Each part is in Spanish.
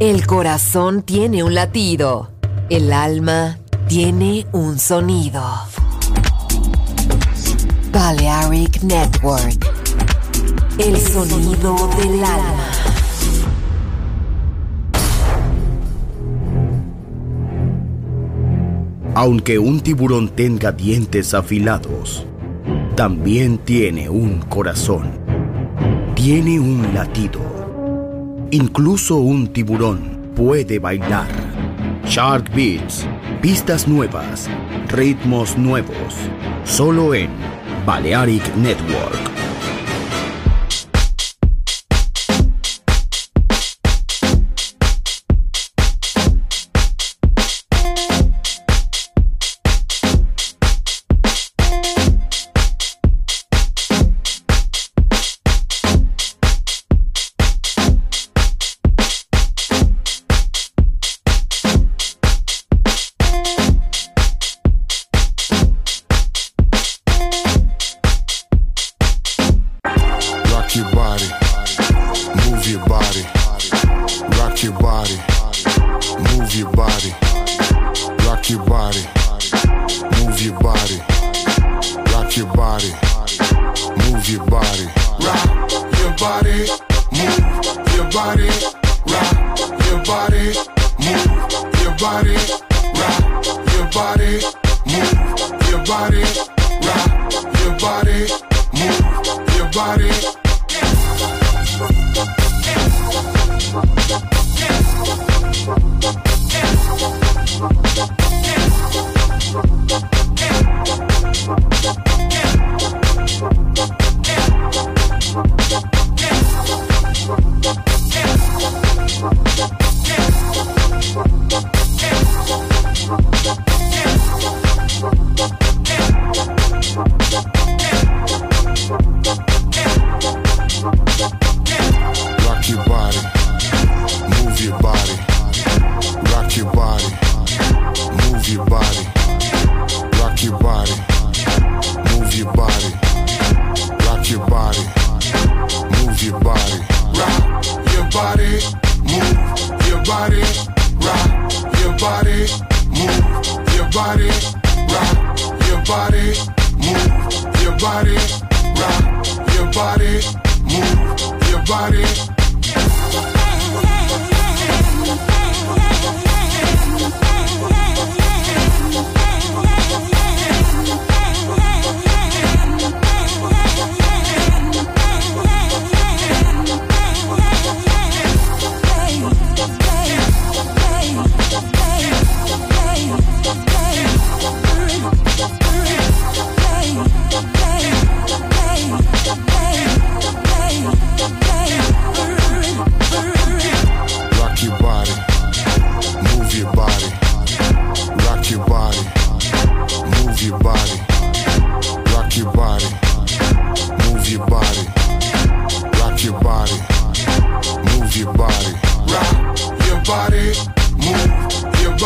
El corazón tiene un latido. El alma tiene un sonido. Balearic Network. El sonido del alma. Aunque un tiburón tenga dientes afilados, también tiene un corazón. Tiene un latido. Incluso un tiburón puede bailar. Shark Beats, pistas nuevas, ritmos nuevos, solo en Balearic Network.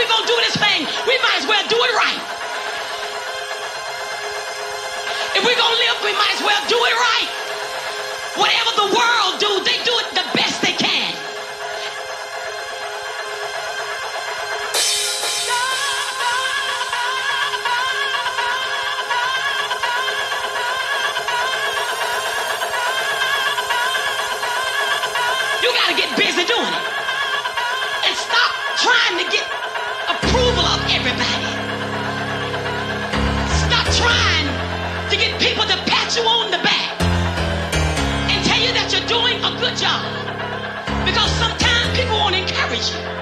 we gonna do this thing, we might as well do it right. If we gonna live, we might as well do it right. Whatever the world do, they do it Thanks.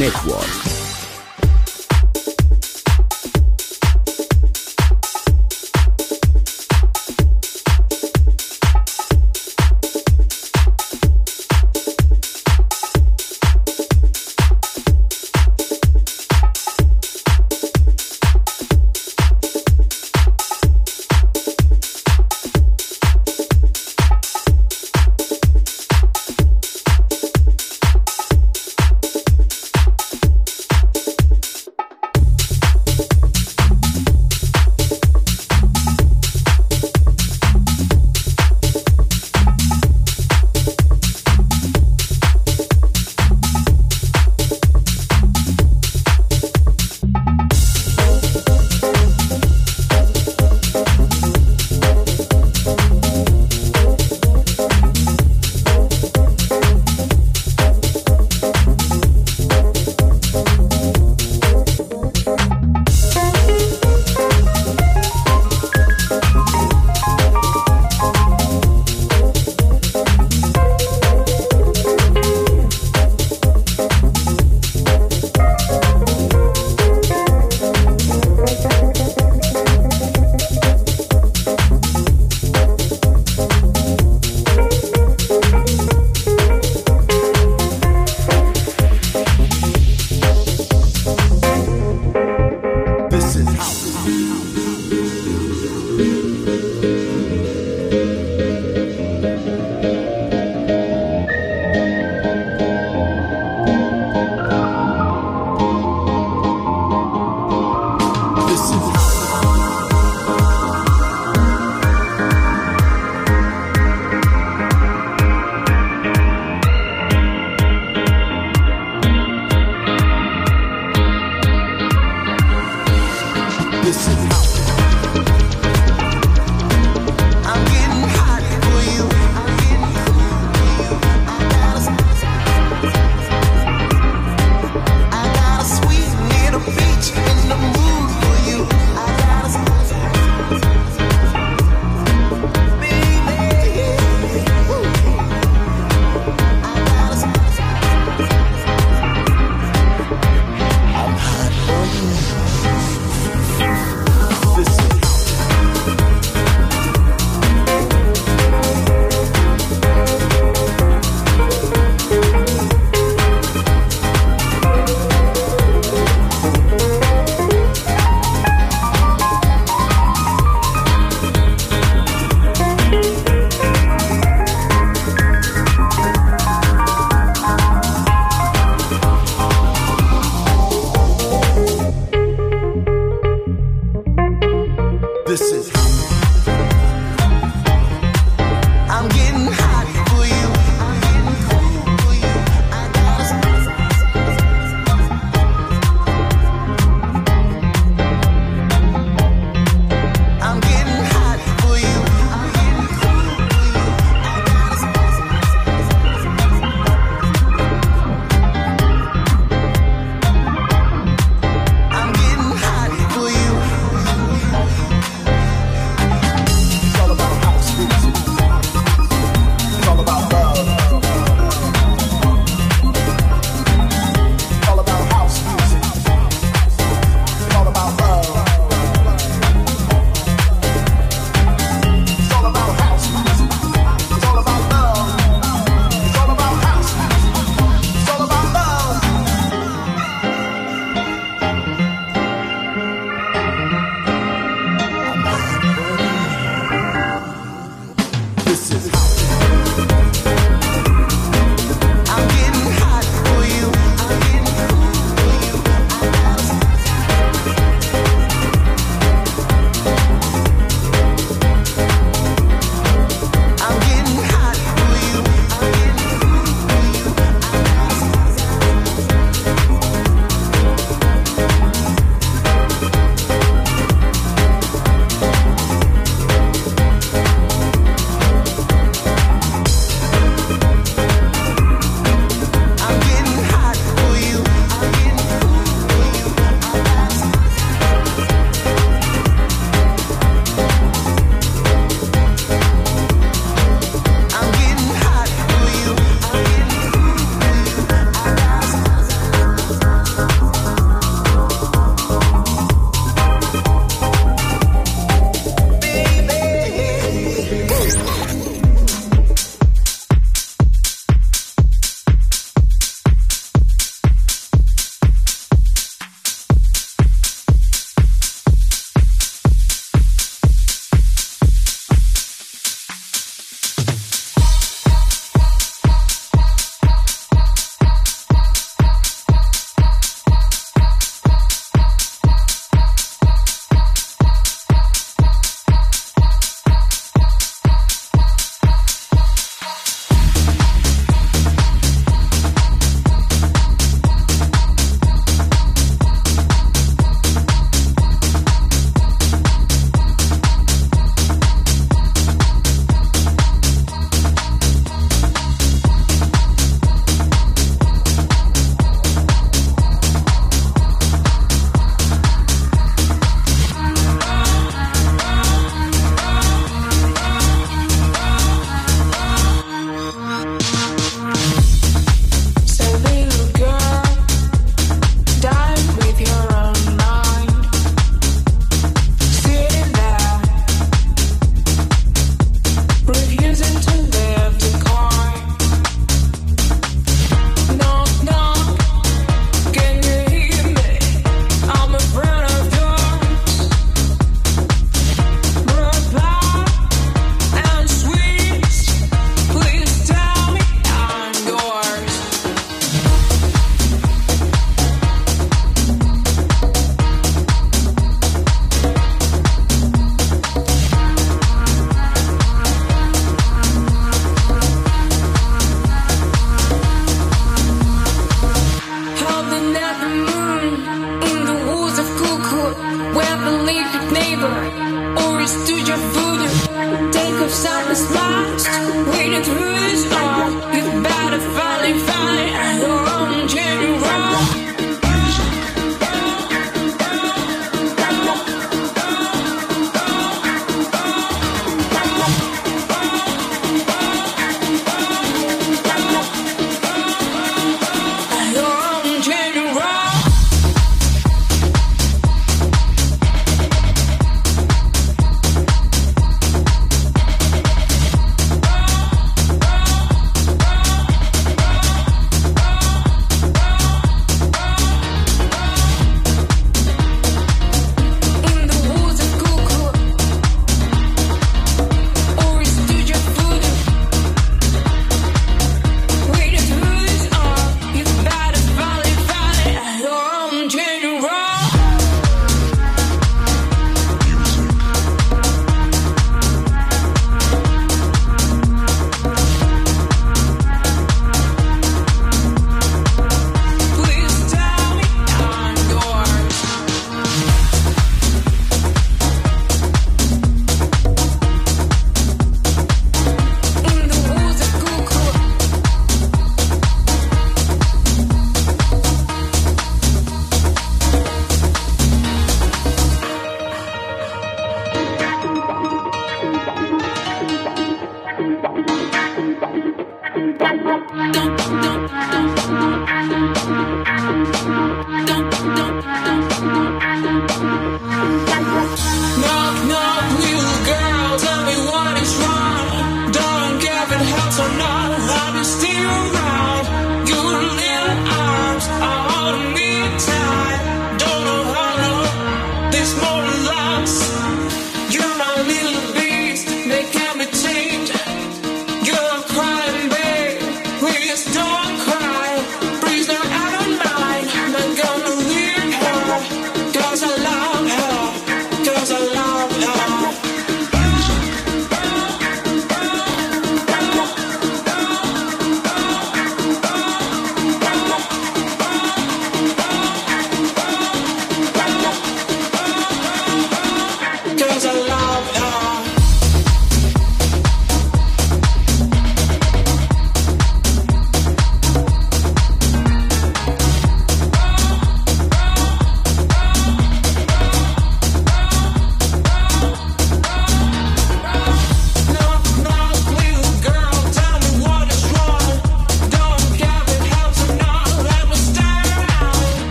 Balearic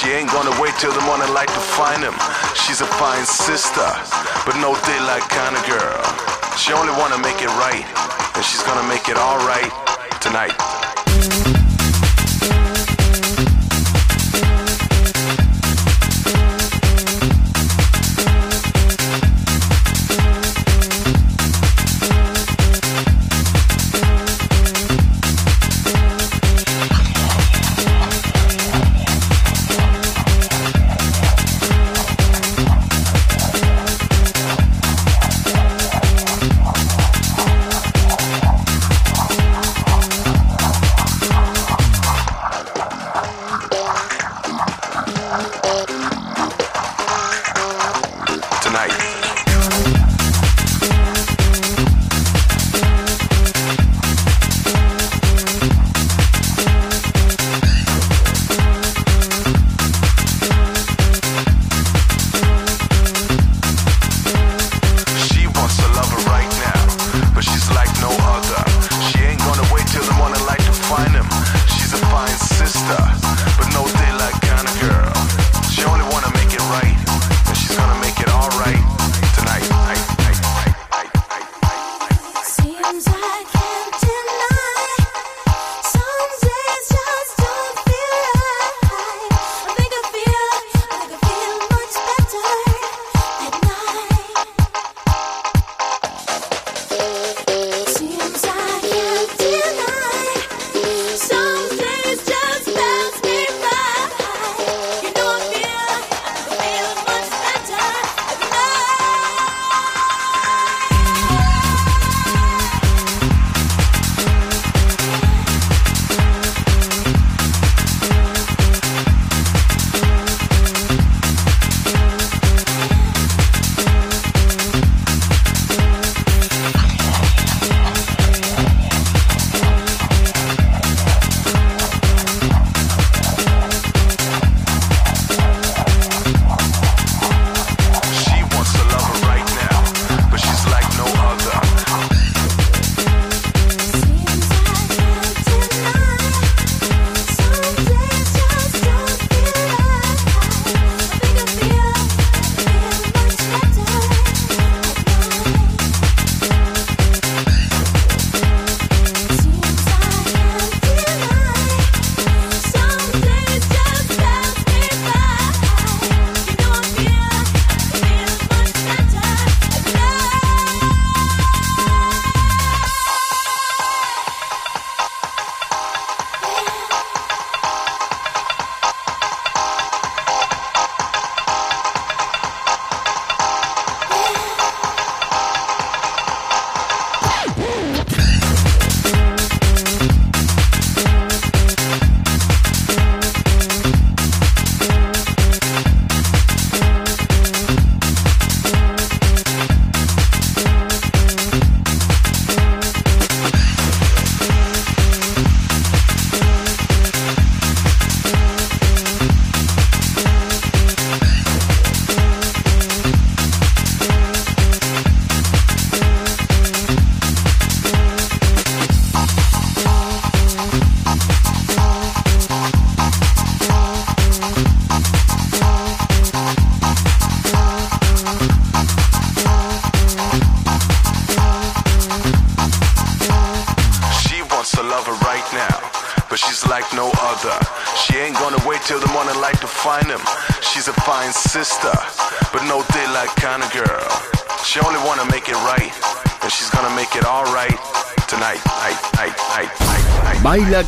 She ain't gonna wait till the morning light to find him. She's a fine sister, but no daylight kind of girl. She only wanna make it right, and she's gonna make it alright tonight.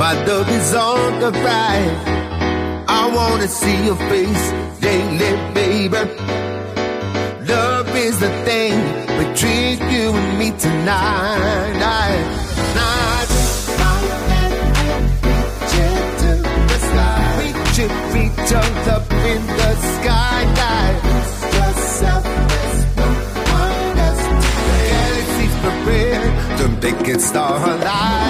My dog is on the rise. I wanna see your face daily, baby. Love is the thing between you and me tonight. jumped up in the sky Yourself, there's one. The galaxy's prepared to make it star alive.